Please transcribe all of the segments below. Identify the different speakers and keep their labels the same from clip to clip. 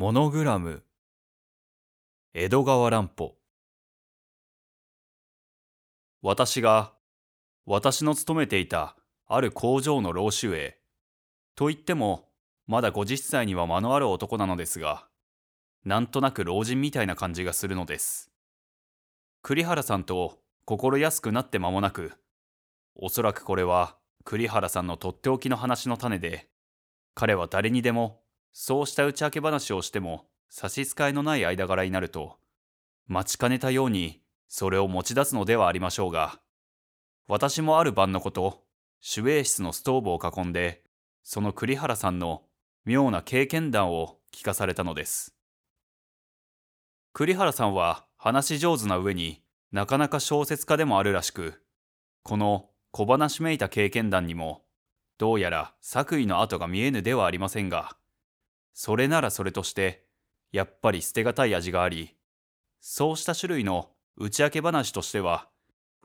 Speaker 1: モノグラム。江戸川乱歩。私が私の勤めていたある工場の老主へと言ってもまだ50歳には間のある男なのですがなんとなく老人みたいな感じがするのです。栗原さんと心安くなって間もなくおそらくこれは栗原さんのとっておきの話の種で彼は誰にでもそうした打ち明け話をしても差し支えのない間柄になると待ちかねたようにそれを持ち出すのではありましょうが私もある晩のこと守衛室のストーブを囲んでその栗原さんの妙な経験談を聞かされたのです。栗原さんは話し上手な上になかなか小説家でもあるらしくこの小話めいた経験談にもどうやら作為の跡が見えぬではありませんがそれならそれとしてやっぱり捨てがたい味がありそうした種類の打ち明け話としては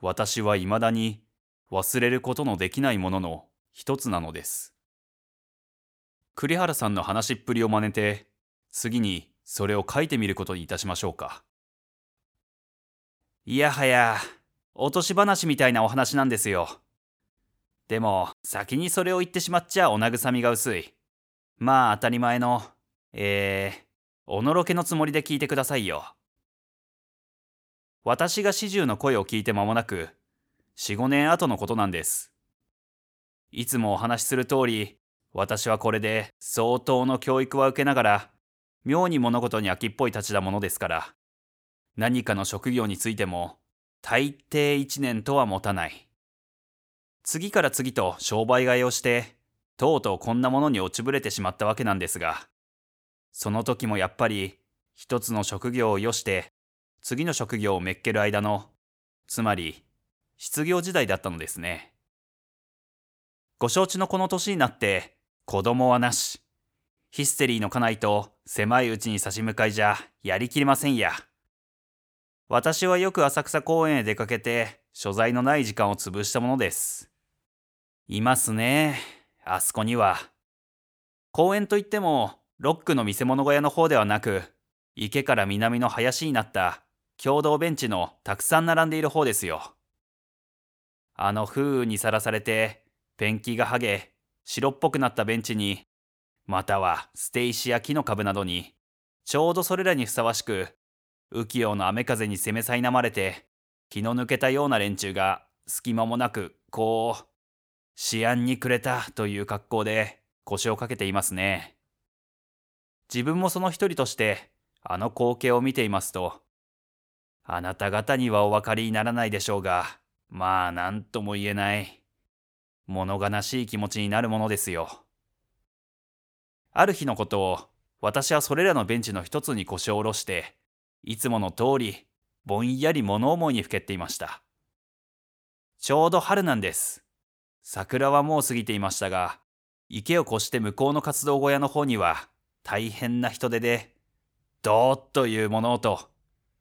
Speaker 1: 私は未だに忘れることのできないものの一つなのです。栗原さんの話っぷりを真似て次にそれを書いてみることにいたしましょうか。いやはや落とし話みたいなお話なんですよ。でも先にそれを言ってしまっちゃお慰みが薄い。まあ当たり前のえー、おのろけのつもりで聞いてくださいよ。私が始終の声を聞いて間もなく45年後のことなんです。いつもお話しする通り私はこれで相当の教育は受けながら妙に物事に飽きっぽいたちだものですから何かの職業についても大抵1年とは持たない。次から次と商売替えをしてとうとうこんなものに落ちぶれてしまったわけなんですが、その時もやっぱり一つの職業をよして次の職業をめっける間の、つまり失業時代だったのですね。ご承知のこの年になって子供はなし。ヒステリーの家内と狭いうちに差し向かいじゃやりきれませんや。私はよく浅草公園へ出かけて所在のない時間を潰したものです。いますね。あそこには。公園といっても、ロックの見せ物小屋の方ではなく、池から南の林になった共同ベンチのたくさん並んでいる方ですよ。あの風雨にさらされて、ペンキが剥げ、白っぽくなったベンチに、またはステイシや木の株などに、ちょうどそれらにふさわしく、浮世の雨風に攻めさいなまれて、気の抜けたような連中が隙間もなく、こう、思案にくれたという格好で腰をかけていますね。自分もその一人としてあの光景を見ていますと、あなた方にはお分かりにならないでしょうが、まあ何とも言えない、物悲しい気持ちになるものですよ。ある日のことを、私はそれらのベンチの一つに腰を下ろして、いつもの通り、ぼんやり物思いにふけっていました。ちょうど春なんです。桜はもう過ぎていましたが、池を越して向こうの活動小屋の方には大変な人手で、ドーッという物音、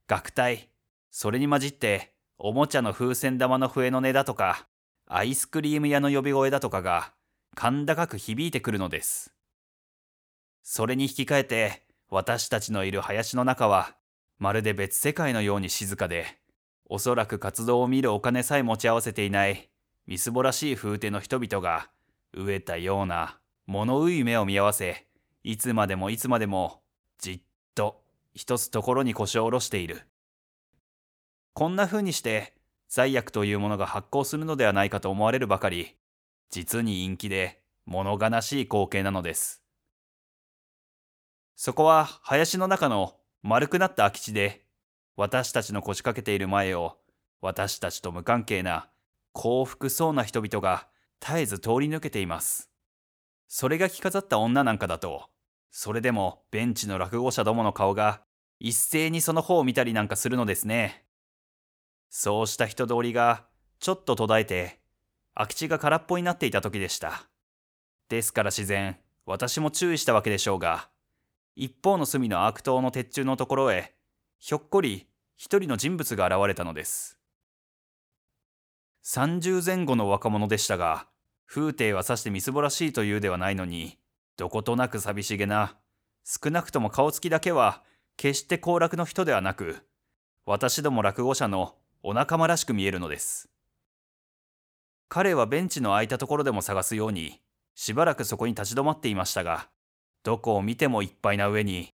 Speaker 1: 楽隊、それに混じっておもちゃの風船玉の笛の音だとか、アイスクリーム屋の呼び声だとかが、甲高く響いてくるのです。それに引き換えて、私たちのいる林の中は、まるで別世界のように静かで、おそらく活動を見るお金さえ持ち合わせていないみすぼらしい風景の人々が飢えたような物憂い目を見合わせいつまでもいつまでもじっと一つところに腰を下ろしている。こんな風にして罪悪というものが発行するのではないかと思われるばかり実に陰気で物悲しい光景なのです。そこは林の中の丸くなった空き地で私たちの腰掛けている前を私たちと無関係な幸福そうな人々が絶えず通り抜けています。それが着飾った女なんかだと、それでもベンチの落語者どもの顔が一斉にその方を見たりなんかするのですね。そうした人通りがちょっと途絶えて、空き地が空っぽになっていた時でした。ですから自然、私も注意したわけでしょうが、一方の隅の悪党の鉄柱のところへ、ひょっこり一人の人物が現れたのです。30前後の若者でしたが、風景はさしてみすぼらしいというではないのに、どことなく寂しげな、少なくとも顔つきだけは決して行楽の人ではなく、私ども落語者のお仲間らしく見えるのです。彼はベンチの空いたところでも探すように、しばらくそこに立ち止まっていましたが、どこを見てもいっぱいな上に、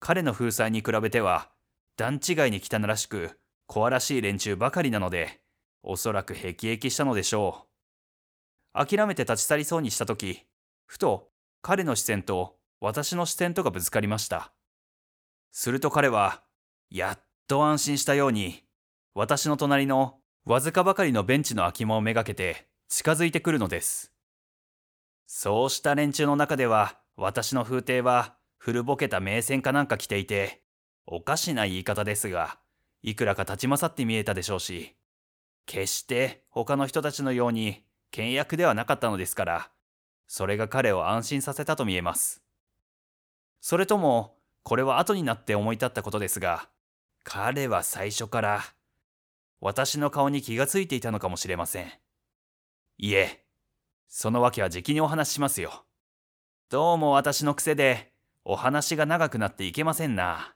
Speaker 1: 彼の風采に比べては、段違いに汚らしく、小らしい連中ばかりなので、おそらく辟易したのでしょう。諦めて立ち去りそうにした時、ふと彼の視線と私の視線とがぶつかりました。すると彼は、やっと安心したように、私の隣のわずかばかりのベンチの空き間をめがけて近づいてくるのです。そうした連中の中では、私の風景は古ぼけた名線かなんか着ていて、おかしな言い方ですが、いくらか立ち勝って見えたでしょうし、決して他の人たちのように倹約ではなかったのですから、それが彼を安心させたと見えます。それとも、これは後になって思い立ったことですが、彼は最初から私の顔に気がついていたのかもしれません。いえ、その訳はじきにお話ししますよ。どうも私の癖でお話が長くなっていけませんな。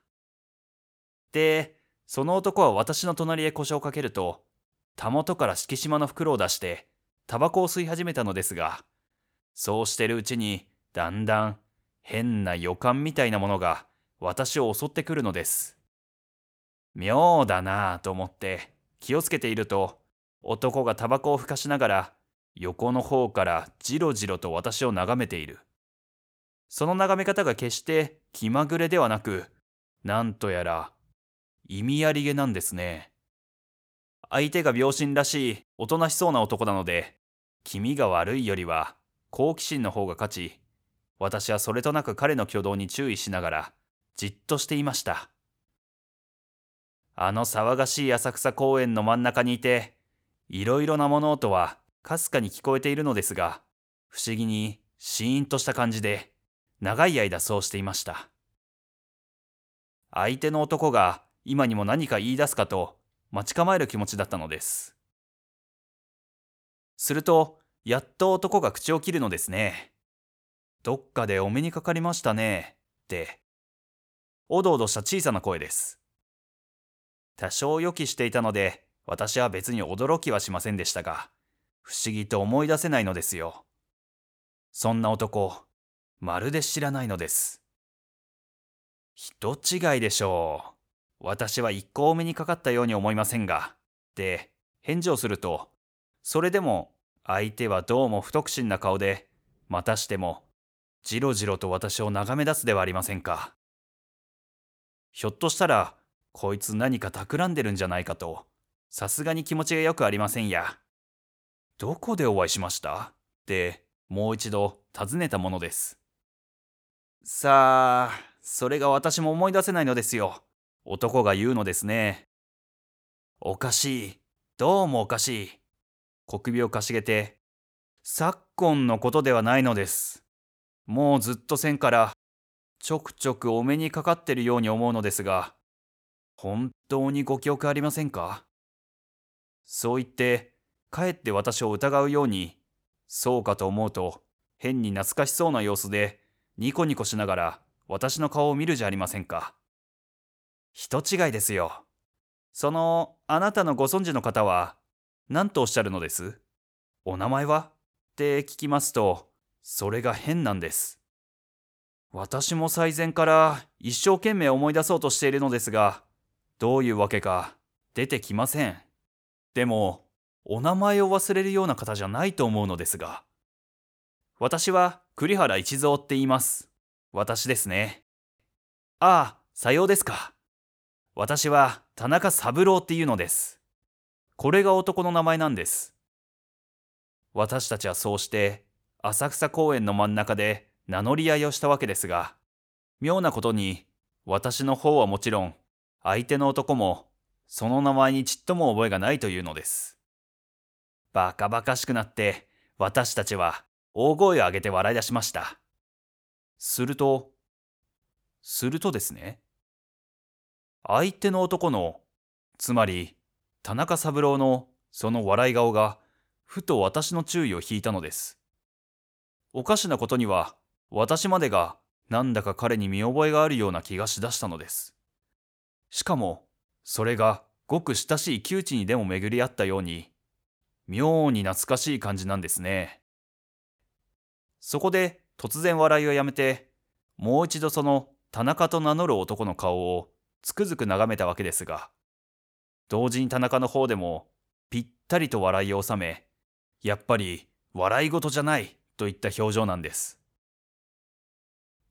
Speaker 1: で、その男は私の隣へ腰をかけると、たもとから敷島の袋を出して、タバコを吸い始めたのですが、そうしてるうちに、だんだん変な予感みたいなものが私を襲ってくるのです。妙だなぁと思って気をつけていると、男がタバコをふかしながら横の方からじろじろと私を眺めている。その眺め方が決して気まぐれではなく、なんとやら意味ありげなんですね。相手が病心らしいおとなしそうな男なので、気味が悪いよりは好奇心の方が勝ち、私はそれとなく彼の挙動に注意しながら、じっとしていました。あの騒がしい浅草公園の真ん中にいて、いろいろな物音はかすかに聞こえているのですが、不思議にシーンとした感じで、長い間そうしていました。相手の男が今にも何か言い出すかと待ち構える気持ちだったのです。すると、やっと男が口を切るのですね。どっかでお目にかかりましたね、って。おどおどした小さな声です。多少予期していたので、私は別に驚きはしませんでしたが、不思議と思い出せないのですよ。そんな男、まるで知らないのです。人違いでしょう。私は一個目にかかったように思いませんが、で、返事をすると、それでも相手はどうも不特進な顔で、またしても、じろじろと私を眺め出すではありませんか。ひょっとしたら、こいつ何か企んでるんじゃないかと、さすがに気持ちがよくありませんや。どこでお会いしました？って、もう一度尋ねたものです。さあ、それが私も思い出せないのですよ。男が言うのですね。おかしい。どうもおかしい。小首をかしげて、昨今のことではないのです。もうずっと線から、ちょくちょくお目にかかってるように思うのですが、本当にご記憶ありませんか？そう言って、かえって私を疑うように、そうかと思うと、変に懐かしそうな様子で、ニコニコしながら私の顔を見るじゃありませんか。人違いですよ。その、あなたのご存知の方は、何とおっしゃるのです？お名前は？って聞きますと、それが変なんです。私も最前から一生懸命思い出そうとしているのですが、どういうわけか出てきません。でも、お名前を忘れるような方じゃないと思うのですが。私は栗原一蔵って言います。私ですね。ああ、さようですか。私は田中三郎っていうのです。これが男の名前なんです。私たちはそうして浅草公園の真ん中で名乗り合いをしたわけですが、妙なことに私の方はもちろん相手の男もその名前にちっとも覚えがないというのです。バカバカしくなって私たちは大声を上げて笑い出しました。すると、するとですね、相手の男の、つまり田中三郎のその笑い顔がふと私の注意を引いたのです。おかしなことには私までがなんだか彼に見覚えがあるような気がしだしたのです。しかも、それがごく親しい窮地にでも巡り合ったように、妙に懐かしい感じなんですね。そこで突然笑いをやめて、もう一度その田中と名乗る男の顔をつくづく眺めたわけですが、同時に田中の方でもぴったりと笑いを収め、やっぱり笑い事じゃないといった表情なんです。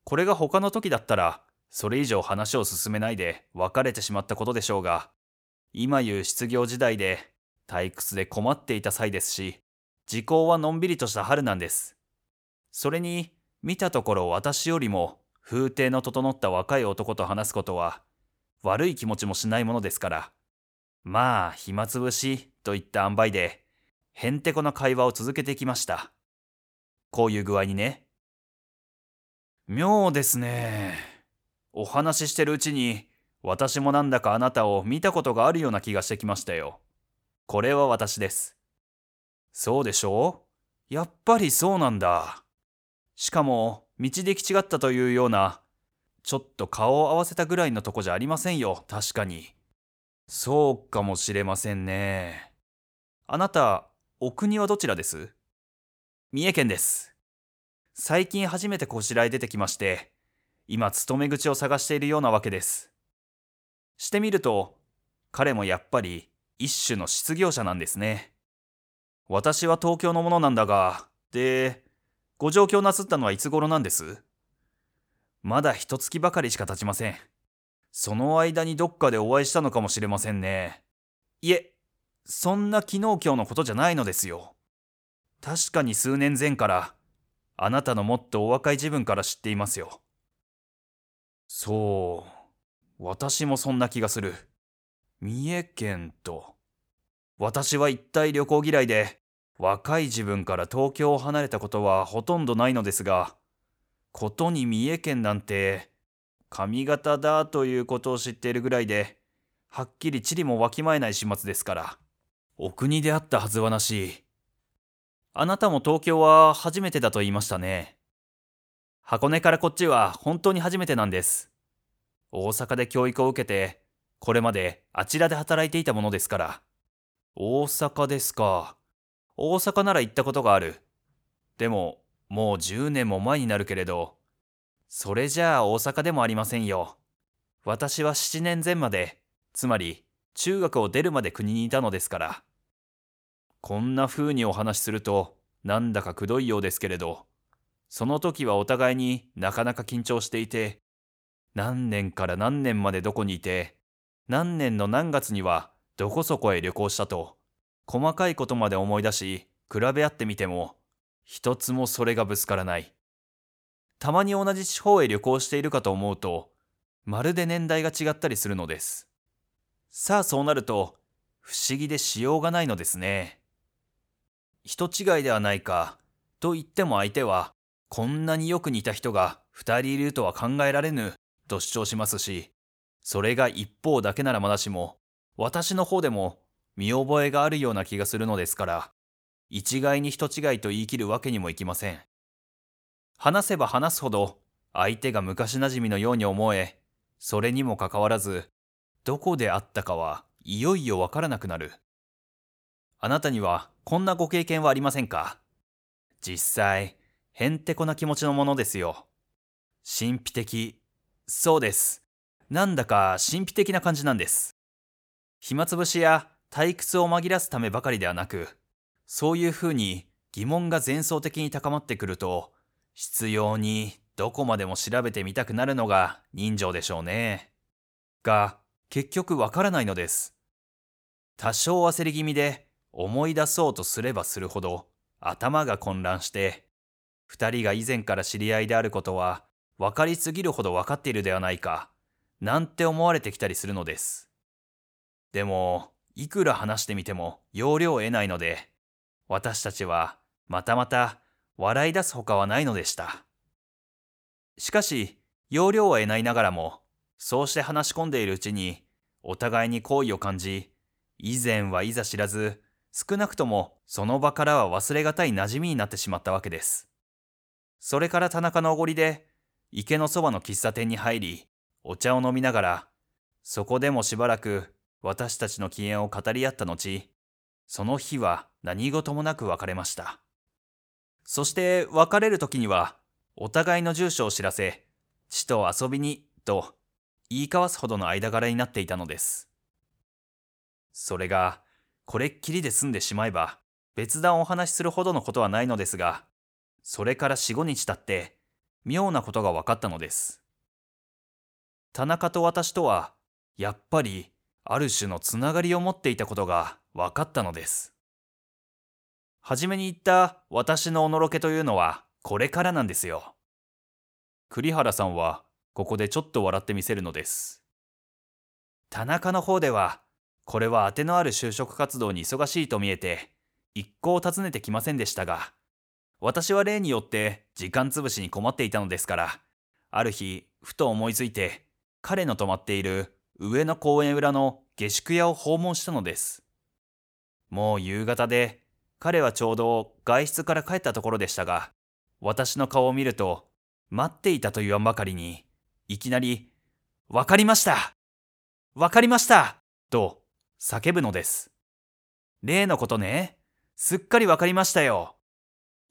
Speaker 1: これが他の時だったら、それ以上話を進めないで別れてしまったことでしょうが、今言う失業時代で退屈で困っていた際ですし、時効はのんびりとした春なんです。それに、見たところ私よりも風景の整った若い男と話すことは、悪い気持ちもしないものですから、まあ、暇つぶしといった塩梅で、へんてこな会話を続けてきました。こういう具合にね。妙ですね。お話ししてるうちに、私もなんだかあなたを見たことがあるような気がしてきましたよ。これは私です。そうでしょう？やっぱりそうなんだ。しかも、道で行き違ったというような、ちょっと顔を合わせたぐらいのとこじゃありませんよ、確かに。そうかもしれませんね。あなた、お国はどちらです？三重県です。最近初めてこちらへ出てきまして、今勤め口を探しているようなわけです。してみると、彼もやっぱり一種の失業者なんですね。私は東京のものなんだが、で、ご状況なすったのはいつ頃なんです？まだ一月ばかりしか経ちません。その間にどっかでお会いしたのかもしれませんね。いえ、そんな昨日今日のことじゃないのですよ。確かに数年前から、あなたのもっとお若い自分から知っていますよ。そう。私もそんな気がする。三重県と。私は一体旅行嫌いで、若い自分から東京を離れたことはほとんどないのですが、ことに三重県なんて、髪型だということを知っているぐらいで、はっきり地理もわきまえない始末ですから、お国であったはずはなし。あなたも東京は初めてだと言いましたね。箱根からこっちは本当に初めてなんです。大阪で教育を受けて、これまであちらで働いていたものですから。大阪ですか。大阪なら行ったことがある。でも、もう10年も前になるけれど、それじゃあ大阪でもありませんよ。私は7年前まで、つまり中学を出るまで国にいたのですから。こんな風にお話しすると、なんだかくどいようですけれど、その時はお互いになかなか緊張していて、何年から何年までどこにいて、何年の何月にはどこそこへ旅行したと、細かいことまで思い出し、比べ合ってみても、一つもそれがぶつからない。たまに同じ地方へ旅行しているかと思うと、まるで年代が違ったりするのです。さあそうなると、不思議でしようがないのですね。人違いではないか、と言っても相手は、こんなによく似た人が二人いるとは考えられぬと主張しますし、それが一方だけならまだしも、私の方でも見覚えがあるような気がするのですから、一概に人違いと言い切るわけにもいきません。話せば話すほど、相手が昔なじみのように思え、それにもかかわらず、どこであったかはいよいよわからなくなる。あなたにはこんなご経験はありませんか？実際、へんてこな気持ちのものですよ。神秘的、そうです。なんだか神秘的な感じなんです。暇つぶしや退屈を紛らすためばかりではなく、そういうふうに疑問が前奏的に高まってくると、必要にどこまでも調べてみたくなるのが人情でしょうね。が、結局わからないのです。多少焦り気味で思い出そうとすればするほど頭が混乱して、二人が以前から知り合いであることは分かりすぎるほど分かっているではないか、なんて思われてきたりするのです。でも、いくら話してみても要領を得ないので、私たちはまたまた笑い出すほかはないのでした。しかし、要領を得ないながらも、そうして話し込んでいるうちに、お互いに好意を感じ、以前はいざ知らず、少なくともその場からは忘れがたい馴染みになってしまったわけです。それから田中のおごりで、池のそばの喫茶店に入り、お茶を飲みながら、そこでもしばらく私たちの機嫌を語り合った後、その日は何事もなく別れました。そして別れる時には、お互いの住所を知らせ、父と遊びに、と言い交わすほどの間柄になっていたのです。それが、これっきりで済んでしまえば、別段お話しするほどのことはないのですが、それから四五日経って、妙なことが分かったのです。田中と私とは、やっぱり、ある種のつながりを持っていたことが分かったのです。はじめに言った私のおのろけというのはこれからなんですよ。栗原さんはここでちょっと笑ってみせるのです。田中の方ではこれは当てのある就職活動に忙しいと見えて一向訪ねてきませんでしたが私は例によって時間つぶしに困っていたのですからある日ふと思いついて彼の泊まっている上野公園裏の下宿屋を訪問したのです。もう夕方で彼はちょうど外出から帰ったところでしたが、私の顔を見ると、待っていたと言わんばかりに、いきなり、わかりましたわかりましたと叫ぶのです。例のことね、すっかりわかりましたよ。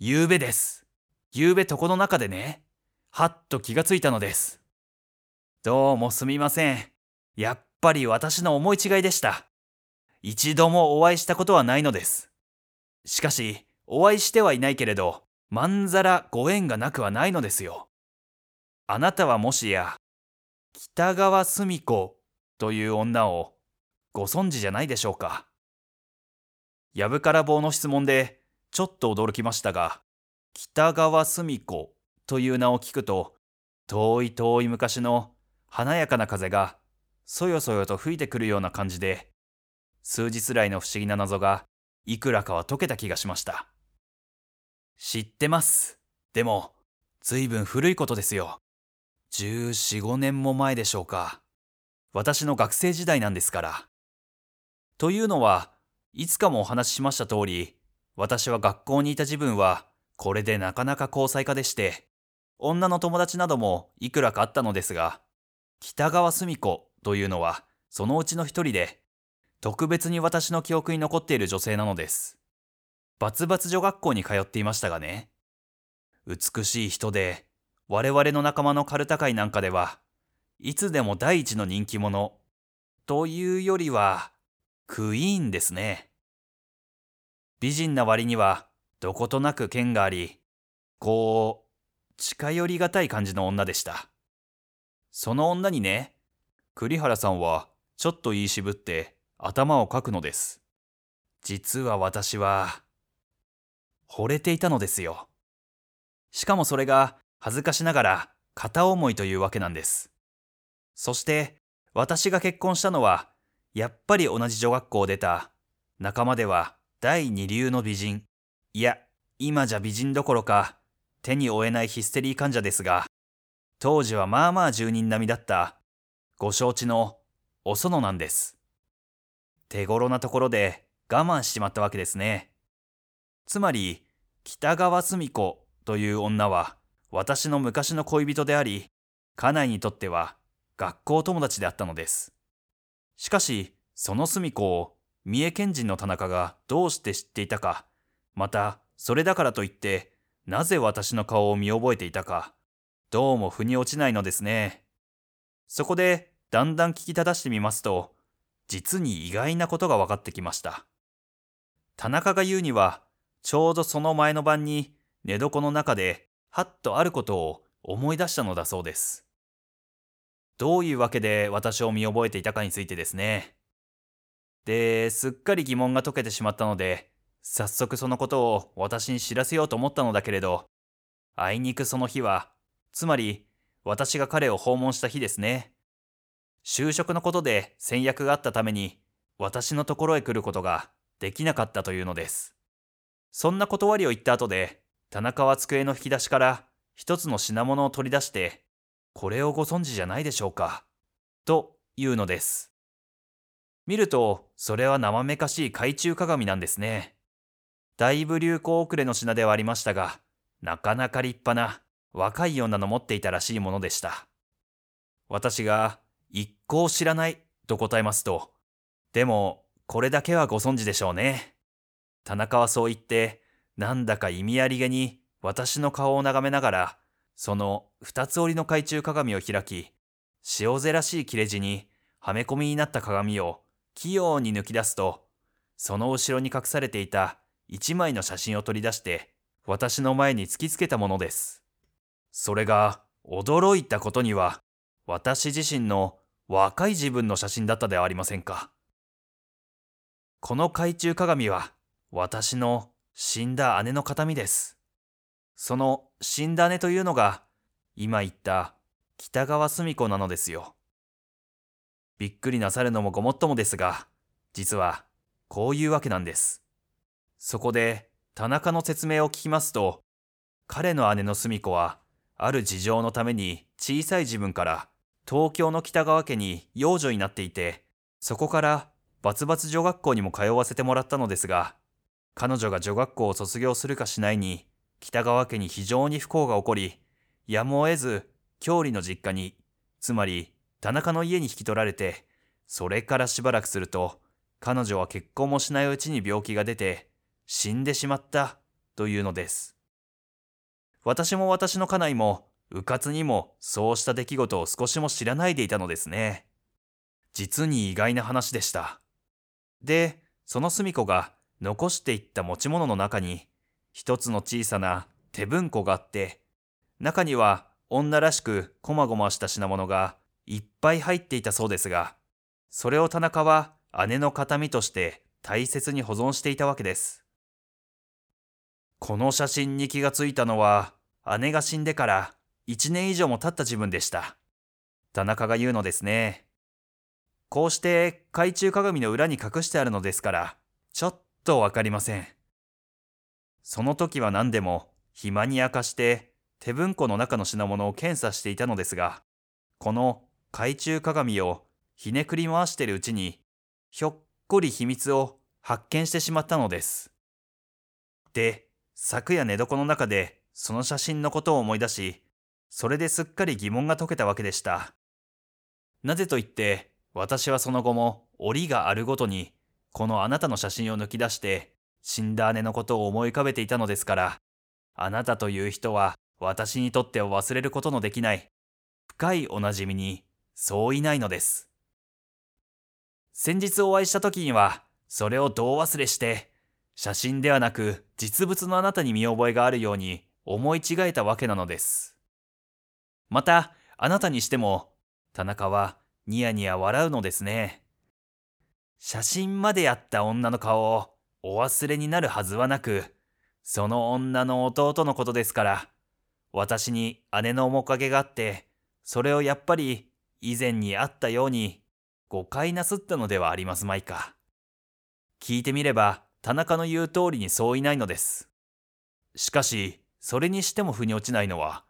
Speaker 1: 夕べです。夕べ床の中でね、はっと気がついたのです。どうもすみません。やっぱり私の思い違いでした。一度もお会いしたことはないのです。しかし、お会いしてはいないけれど、まんざらご縁がなくはないのですよ。あなたはもしや、北川澄子という女をご存知じゃないでしょうか。やぶから棒の質問でちょっと驚きましたが、北川澄子という名を聞くと、遠い遠い昔の華やかな風がそよそよと吹いてくるような感じで、数日来の不思議な謎がいくらかは解けた気がしました。知ってます。でも、ずいぶん古いことですよ。14、5年も前でしょうか。私の学生時代なんですから。というのは、いつかもお話ししました通り、私は学校にいた自分は、これでなかなか交際家でして、女の友達などもいくらかあったのですが、北川澄子というのはそのうちの一人で、特別に私の記憶に残っている女性なのです。バツバツ女学校に通っていましたがね。美しい人で、我々の仲間のカルタ会なんかでは、いつでも第一の人気者、というよりは、クイーンですね。美人な割には、どことなく剣があり、こう、近寄りがたい感じの女でした。その女にね、栗原さんは、ちょっと言い渋って、頭をかくのです。実は私は、惚れていたのですよ。しかもそれが恥ずかしながら片思いというわけなんです。そして私が結婚したのは、やっぱり同じ女学校を出た仲間では第二流の美人。いや、今じゃ美人どころか手に負えないヒステリー患者ですが、当時はまあまあ住人並みだったご承知のお園なんです。手頃なところで我慢しちまったわけですね。つまり、北川澄子という女は私の昔の恋人であり、家内にとっては学校友達であったのです。しかし、その澄子を三重県人の田中がどうして知っていたか、また、それだからといって、なぜ私の顔を見覚えていたか、どうも腑に落ちないのですね。そこで、だんだん聞き正してみますと、実に意外なことが分かってきました。田中が言うには、ちょうどその前の晩に寝床の中ではっとあることを思い出したのだそうです。どういうわけで私を見覚えていたかについてですね。で、すっかり疑問が解けてしまったので、早速そのことを私に知らせようと思ったのだけれど、あいにくその日は、つまり私が彼を訪問した日ですね。就職のことで戦略があったために私のところへ来ることができなかったというのです。そんな断りを言った後で田中は机の引き出しから一つの品物を取り出してこれをご存知じゃないでしょうかと言うのです。見るとそれは生めかしい懐中鏡なんですね。だいぶ流行遅れの品ではありましたがなかなか立派な若い女の持っていたらしいものでした。私が一向知らないと答えますと、でもこれだけはご存知でしょうね。田中はそう言って、なんだか意味ありげに私の顔を眺めながら、その二つ折りの懐中鏡を開き、塩ぜらしい切れ字にはめ込みになった鏡を器用に抜き出すと、その後ろに隠されていた一枚の写真を取り出して、私の前に突きつけたものです。それが驚いたことには、私自身の若い自分の写真だったではありませんか。この懐中鏡は私の死んだ姉の形見です。その死んだ姉というのが今言った北川澄子なのですよ。びっくりなさるのもごもっともですが、実はこういうわけなんです。そこで田中の説明を聞きますと、彼の姉の澄子はある事情のために小さい自分から東京の北川家に養女になっていて、そこからバツバツ女学校にも通わせてもらったのですが、彼女が女学校を卒業するかしないに、北川家に非常に不幸が起こり、やむを得ず、郷里の実家に、つまり田中の家に引き取られて、それからしばらくすると、彼女は結婚もしないうちに病気が出て、死んでしまったというのです。私も私の家内も、うかつにもそうした出来事を少しも知らないでいたのですね。実に意外な話でした。で、その隅子が残していった持ち物の中に、一つの小さな手文庫があって、中には女らしくこまごました品物がいっぱい入っていたそうですが、それを田中は姉の形見として大切に保存していたわけです。この写真に気がついたのは、姉が死んでから1年以上も経った自分でした。田中が言うのですね。こうして懐中鏡の裏に隠してあるのですから、ちょっとわかりません。その時は何でも暇に明かして手文庫の中の品物を検査していたのですが、この懐中鏡をひねくり回してるうちに、ひょっこり秘密を発見してしまったのです。で、昨夜寝床の中でその写真のことを思い出し、それですっかり疑問が解けたわけでした。なぜと言って、私はその後も折があるごとにこのあなたの写真を抜き出して死んだ姉のことを思い浮かべていたのですからあなたという人は私にとっては忘れることのできない深いおなじみにそういないのです先日お会いした時にはそれをどう忘れして写真ではなく実物のあなたに見覚えがあるように思い違えたわけなのですまたあなたにしても田中はニヤニヤ笑うのですね。写真までやった女の顔をお忘れになるはずはなく、その女の弟のことですから、私に姉の面影があって、それをやっぱり以前にあったように誤解なすったのではありますまいか。聞いてみれば田中の言う通りにそういないのです。しかし、それにしても腑に落ちないのは、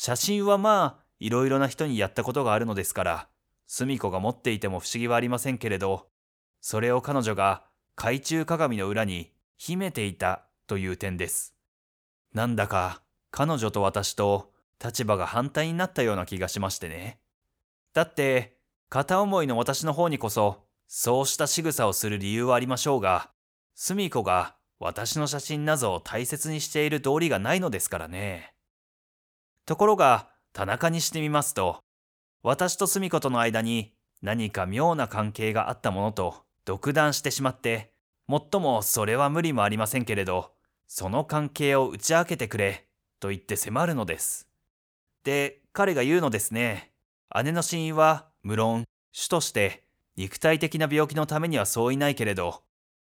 Speaker 1: 写真はまあ、いろいろな人にやったことがあるのですから、澄子が持っていても不思議はありませんけれど、それを彼女が懐中鏡の裏に秘めていたという点です。なんだか彼女と私と立場が反対になったような気がしましてね。だって、片思いの私の方にこそ、そうした仕草をする理由はありましょうが、澄子が私の写真などを大切にしている道理がないのですからね。ところが、田中にしてみますと、私と澄子との間に何か妙な関係があったものと独断してしまって、もっともそれは無理もありませんけれど、その関係を打ち明けてくれ、と言って迫るのです。で、彼が言うのですね。姉の死因は、無論、主として肉体的な病気のためにはそういないけれど、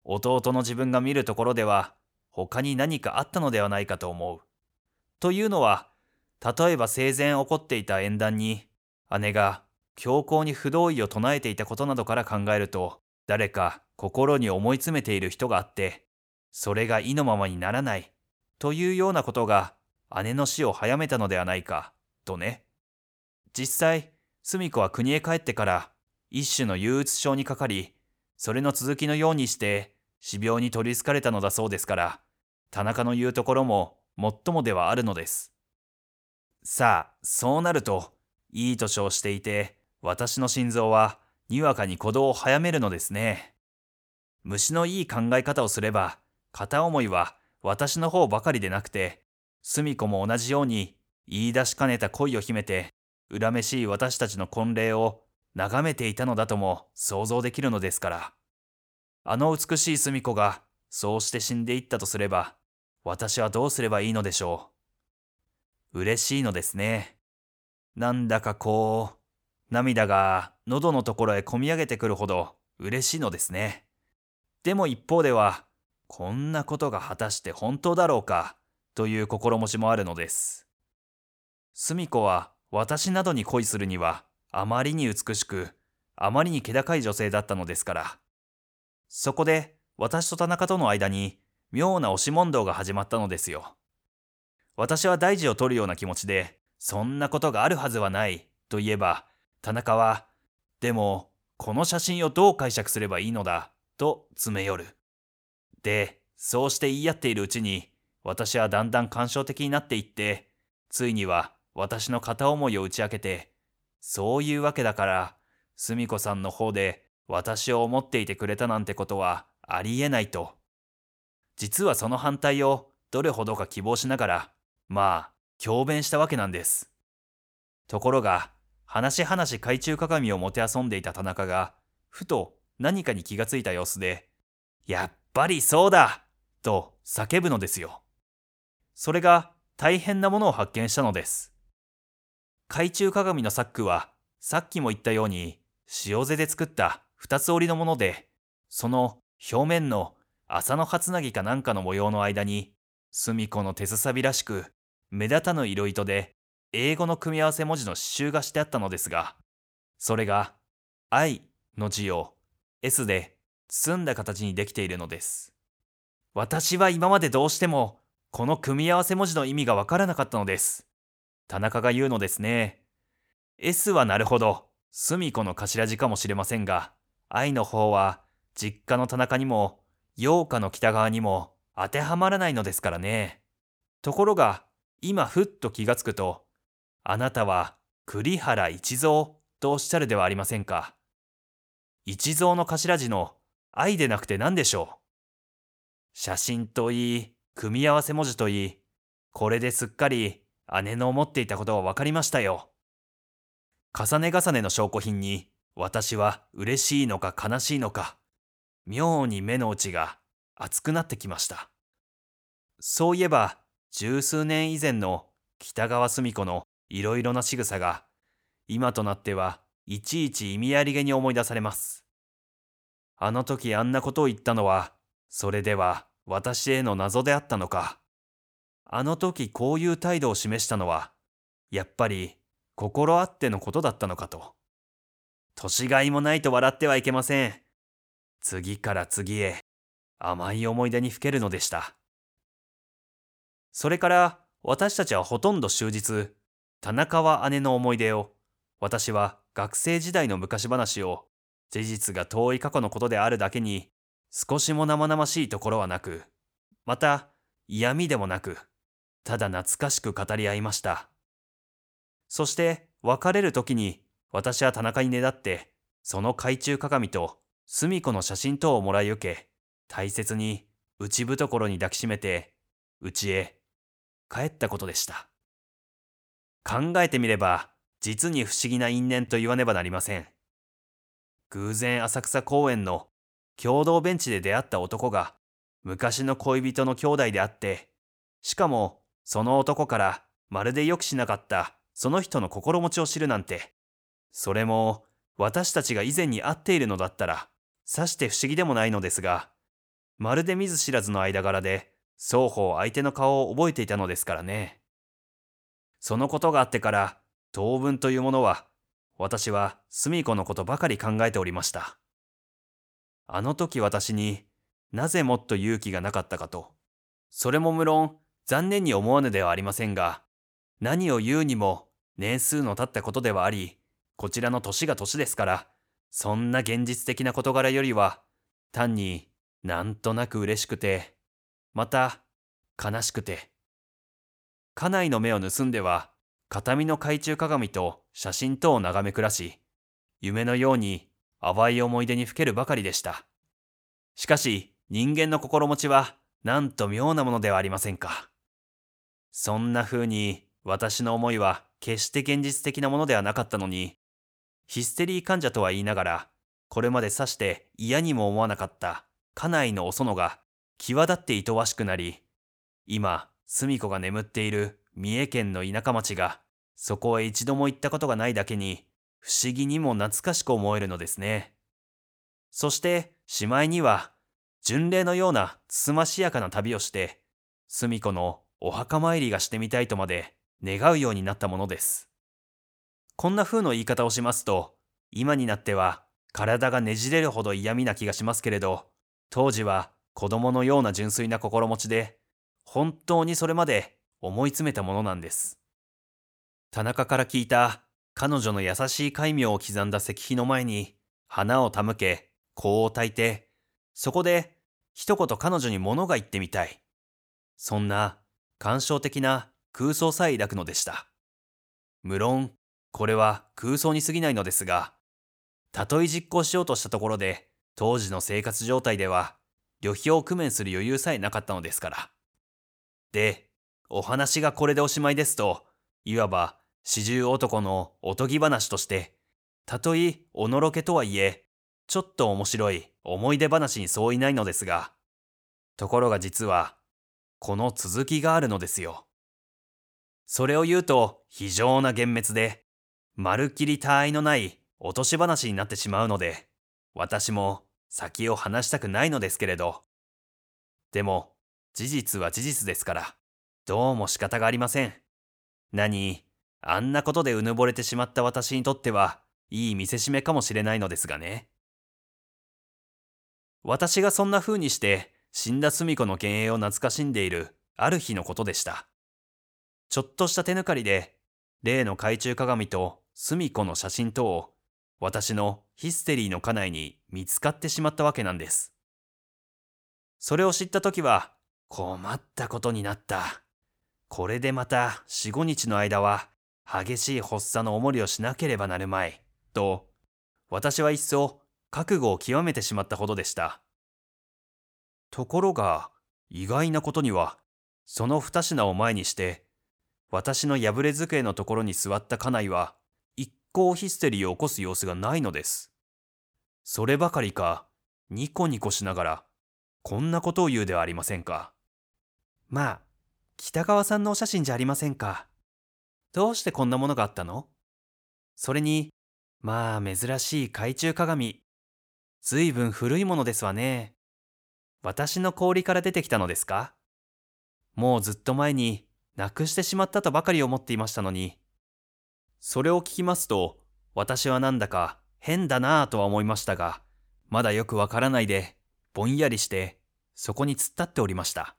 Speaker 1: 弟の自分が見るところでは、他に何かあったのではないかと思う。というのは、例えば生前起こっていた縁談に、姉が強行に不同意を唱えていたことなどから考えると、誰か心に思い詰めている人があって、それが意のままにならない、というようなことが姉の死を早めたのではないか、とね。実際、澄子は国へ帰ってから一種の憂鬱症にかかり、それの続きのようにして死病に取りつかれたのだそうですから、田中の言うところももっともではあるのです。さあ、そうなると、いい年をしていて、私の心臓は、にわかに鼓動を早めるのですね。虫のいい考え方をすれば、片思いは私の方ばかりでなくて、隅子も同じように言い出しかねた恋を秘めて、恨めしい私たちの婚礼を眺めていたのだとも想像できるのですから。あの美しい隅子がそうして死んでいったとすれば、私はどうすればいいのでしょう。嬉しいのですね。なんだかこう、涙が喉のところへこみ上げてくるほど嬉しいのですね。でも一方では、こんなことが果たして本当だろうか、という心持ちもあるのです。澄子は私などに恋するにはあまりに美しく、あまりに気高い女性だったのですから。そこで私と田中との間に妙な押し問答が始まったのですよ。私は大事を取るような気持ちで、そんなことがあるはずはないと言えば、田中は、でも、この写真をどう解釈すればいいのだと詰め寄る。で、そうして言い合っているうちに、私はだんだん感傷的になっていって、ついには私の片思いを打ち明けて、そういうわけだから、すみこさんの方で私を思っていてくれたなんてことはありえないと。実はその反対をどれほどか希望しながら、まあ、強弁したわけなんです。ところが、話々懐中鏡をもてあそんでいた田中が、ふと何かに気がついた様子で、やっぱりそうだと叫ぶのですよ。それが大変なものを発見したのです。懐中鏡のサックは、さっきも言ったように、塩背で作った二つ折りのもので、その表面の麻の初なぎかなんかの模様の間に、隅子の手すさびらしく、目立たぬ色糸で、英語の組み合わせ文字の刺繍がしてあったのですが、それが、愛の字を S で包んだ形にできているのです。私は今までどうしてもこの組み合わせ文字の意味がわからなかったのです。田中が言うのですね。S はなるほど、隅子の頭字かもしれませんが、愛の方は実家の田中にも、陽花の北側にも当てはまらないのですからね。ところが、今ふっと気がつくと、あなたは栗原一蔵とおっしゃるではありませんか。一蔵の頭字の愛でなくて何でしょう。写真といい、組み合わせ文字といい、これですっかり姉の思っていたことが分かりましたよ。重ね重ねの証拠品に私は嬉しいのか悲しいのか、妙に目の内が熱くなってきました。そういえば、十数年以前の北川澄子のいろいろな仕草が、今となってはいちいち意味ありげに思い出されます。あの時あんなことを言ったのは、それでは私への謎であったのか。あの時こういう態度を示したのは、やっぱり心あってのことだったのかと。年がいもないと笑ってはいけません。次から次へ甘い思い出にふけるのでした。それから私たちはほとんど終日、田中は姉の思い出を、私は学生時代の昔話を、事実が遠い過去のことであるだけに、少しも生々しいところはなく、また嫌味でもなく、ただ懐かしく語り合いました。そして別れる時に私は田中にねだって、その懐中鏡と隅子の写真等をもらい受け、大切に内懐に抱きしめて、家へ帰ったことでした。考えてみれば、実に不思議な因縁と言わねばなりません。偶然浅草公園の共同ベンチで出会った男が昔の恋人の兄弟であって、しかもその男からまるでよくしなかったその人の心持ちを知るなんて、それも私たちが以前に会っているのだったら、さして不思議でもないのですが、まるで見ず知らずの間柄で、双方相手の顔を覚えていたのですからね。そのことがあってから、当分というものは、私は澄子のことばかり考えておりました。あの時私になぜもっと勇気がなかったかと。それも無論残念に思わぬではありませんが、何を言うにも年数の経ったことではあり、こちらの年が年ですから、そんな現実的な事柄よりは、単になんとなく嬉しくて、また悲しくて。家内の目を盗んでは、形見の懐中鏡と写真等を眺め暮らし、夢のように淡い思い出にふけるばかりでした。しかし、人間の心持ちは、なんと妙なものではありませんか。そんな風に、私の思いは決して現実的なものではなかったのに、ヒステリー患者とは言いながら、これまでさして嫌にも思わなかった家内のお園が際立っていとわしくなり、今、澄子が眠っている三重県の田舎町が、そこへ一度も行ったことがないだけに、不思議にも懐かしく思えるのですね。そして、しまいには、巡礼のようなつつましやかな旅をして、澄子のお墓参りがしてみたいとまで願うようになったものです。こんな風の言い方をしますと、今になっては体がねじれるほど嫌味な気がしますけれど、当時は子供のような純粋な心持ちで、本当にそれまで思い詰めたものなんです。田中から聞いた彼女の優しい戒名を刻んだ石碑の前に花を手向け、香を焚いて、そこで一言彼女に物が言ってみたい。そんな感傷的な空想さえ抱くのでした。無論、これは空想に過ぎないのですが、たとえ実行しようとしたところで、当時の生活状態では、旅費を工面する余裕さえなかったのですから。で、お話がこれでおしまいですと、いわば四十男のおとぎ話として、たとえおのろけとはいえ、ちょっと面白い思い出話にそういないのですが、ところが実は、この続きがあるのですよ。それを言うと非常な幻滅で、まるっきり他愛のない落とし話になってしまうので、私も先を話したくないのですけれど。でも、事実は事実ですから、どうも仕方がありません。何、あんなことでうぬぼれてしまった私にとっては、いい見せしめかもしれないのですがね。私がそんな風にして、死んだ澄子の幻影を懐かしんでいる、ある日のことでした。ちょっとした手抜かりで、例の懐中鏡と澄子の写真とを私のヒステリーの家内に見つかってしまったわけなんです。それを知った時は、困ったことになった。これでまた四五日の間は激しい発作の重りをしなければなるまい。と、私は一層覚悟を極めてしまったほどでした。ところが、意外なことには、その二品を前にして、私の破れ机のところに座った家内は、行ヒステリーを起こす様子がないのです。そればかりか、ニコニコしながら、こんなことを言うではありませんか。まあ、北川さんのお写真じゃありませんか。どうしてこんなものがあったの？それに、まあ珍しい懐中鏡。ずいぶん古いものですわね。私の氷から出てきたのですか？もうずっと前になくしてしまったとばかり思っていましたのに。それを聞きますと、私はなんだか変だなぁとは思いましたが、まだよくわからないで、ぼんやりして、そこに突っ立っておりました。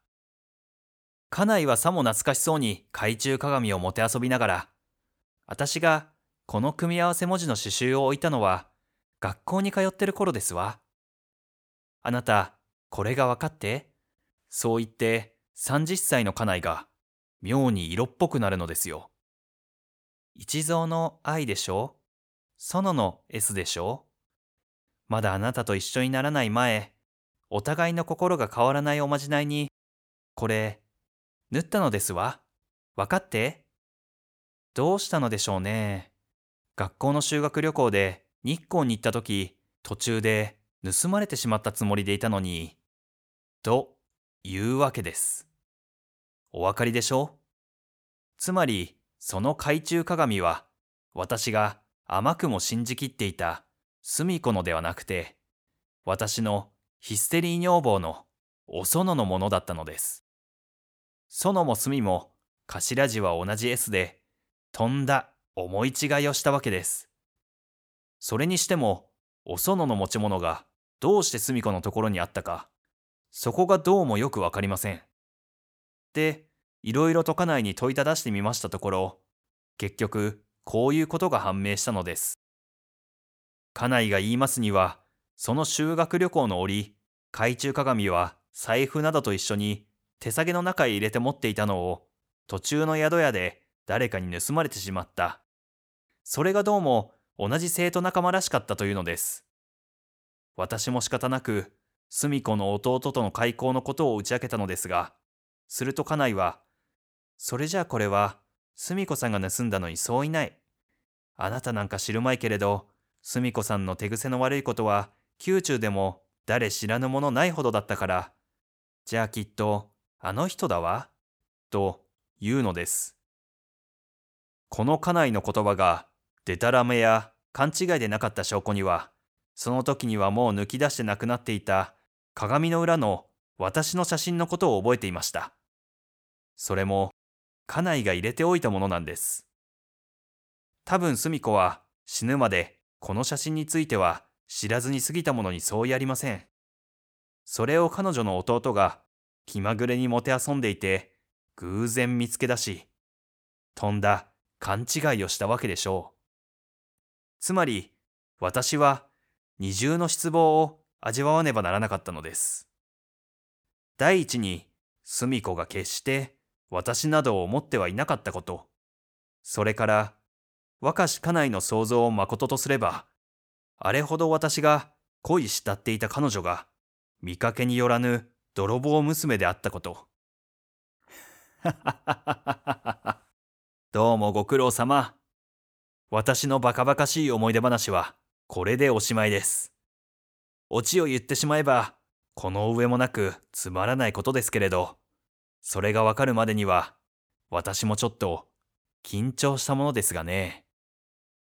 Speaker 1: 家内はさも懐かしそうに懐中鏡をもてあそびながら、私がこの組み合わせ文字の刺繍を置いたのは、学校に通ってる頃ですわ。あなた、これがわかって？そう言って、30歳の家内が、妙に色っぽくなるのですよ。一蔵の愛でしょ？園の S でしょ？まだあなたと一緒にならない前、お互いの心が変わらないおまじないに、これ、縫ったのですわ。わかって？どうしたのでしょうね？学校の修学旅行で日光に行った時、途中で盗まれてしまったつもりでいたのに、というわけです。お分かりでしょ？つまり、その懐中鏡は、私が甘くも信じきっていた隅子のではなくて、私のヒステリー女房のお園のものだったのです。園も隅も頭字は同じ S で、とんだ思い違いをしたわけです。それにしても、お園の持ち物がどうして隅子のところにあったか、そこがどうもよくわかりません。で、いろいろと家内に問いただしてみましたところ、結局、こういうことが判明したのです。家内が言いますには、その修学旅行の折、懐中鏡は財布などと一緒に手提げの中へ入れて持っていたのを、途中の宿屋で誰かに盗まれてしまった。それがどうも同じ生徒仲間らしかったというのです。私も仕方なく、澄子の弟との開口のことを打ち明けたのですが、すると家内は、それじゃあこれは、澄子さんが盗んだのにそういない。あなたなんか知るまいけれど、澄子さんの手癖の悪いことは、宮中でも誰知らぬものないほどだったから、じゃあきっと、あの人だわ、と言うのです。この家内の言葉が、でたらめや勘違いでなかった証拠には、その時にはもう抜き出してなくなっていた鏡の裏の私の写真のことを覚えていました。それも家内が入れておいたものなんです。多分澄子は死ぬまでこの写真については知らずに過ぎたものに相違ありません。それを彼女の弟が気まぐれにもてあそんでいて偶然見つけ出し、とんだ勘違いをしたわけでしょう。つまり私は二重の失望を味わわねばならなかったのです。第一に、澄子が決して私などを思ってはいなかったこと。それから、若し家内の想像をまこととすれば、あれほど私が恋慕っていた彼女が、見かけによらぬ泥棒娘であったこと。どうもご苦労様。私のバカバカしい思い出話は、これでおしまいです。オチを言ってしまえば、この上もなくつまらないことですけれど、それがわかるまでには、私もちょっと緊張したものですがね。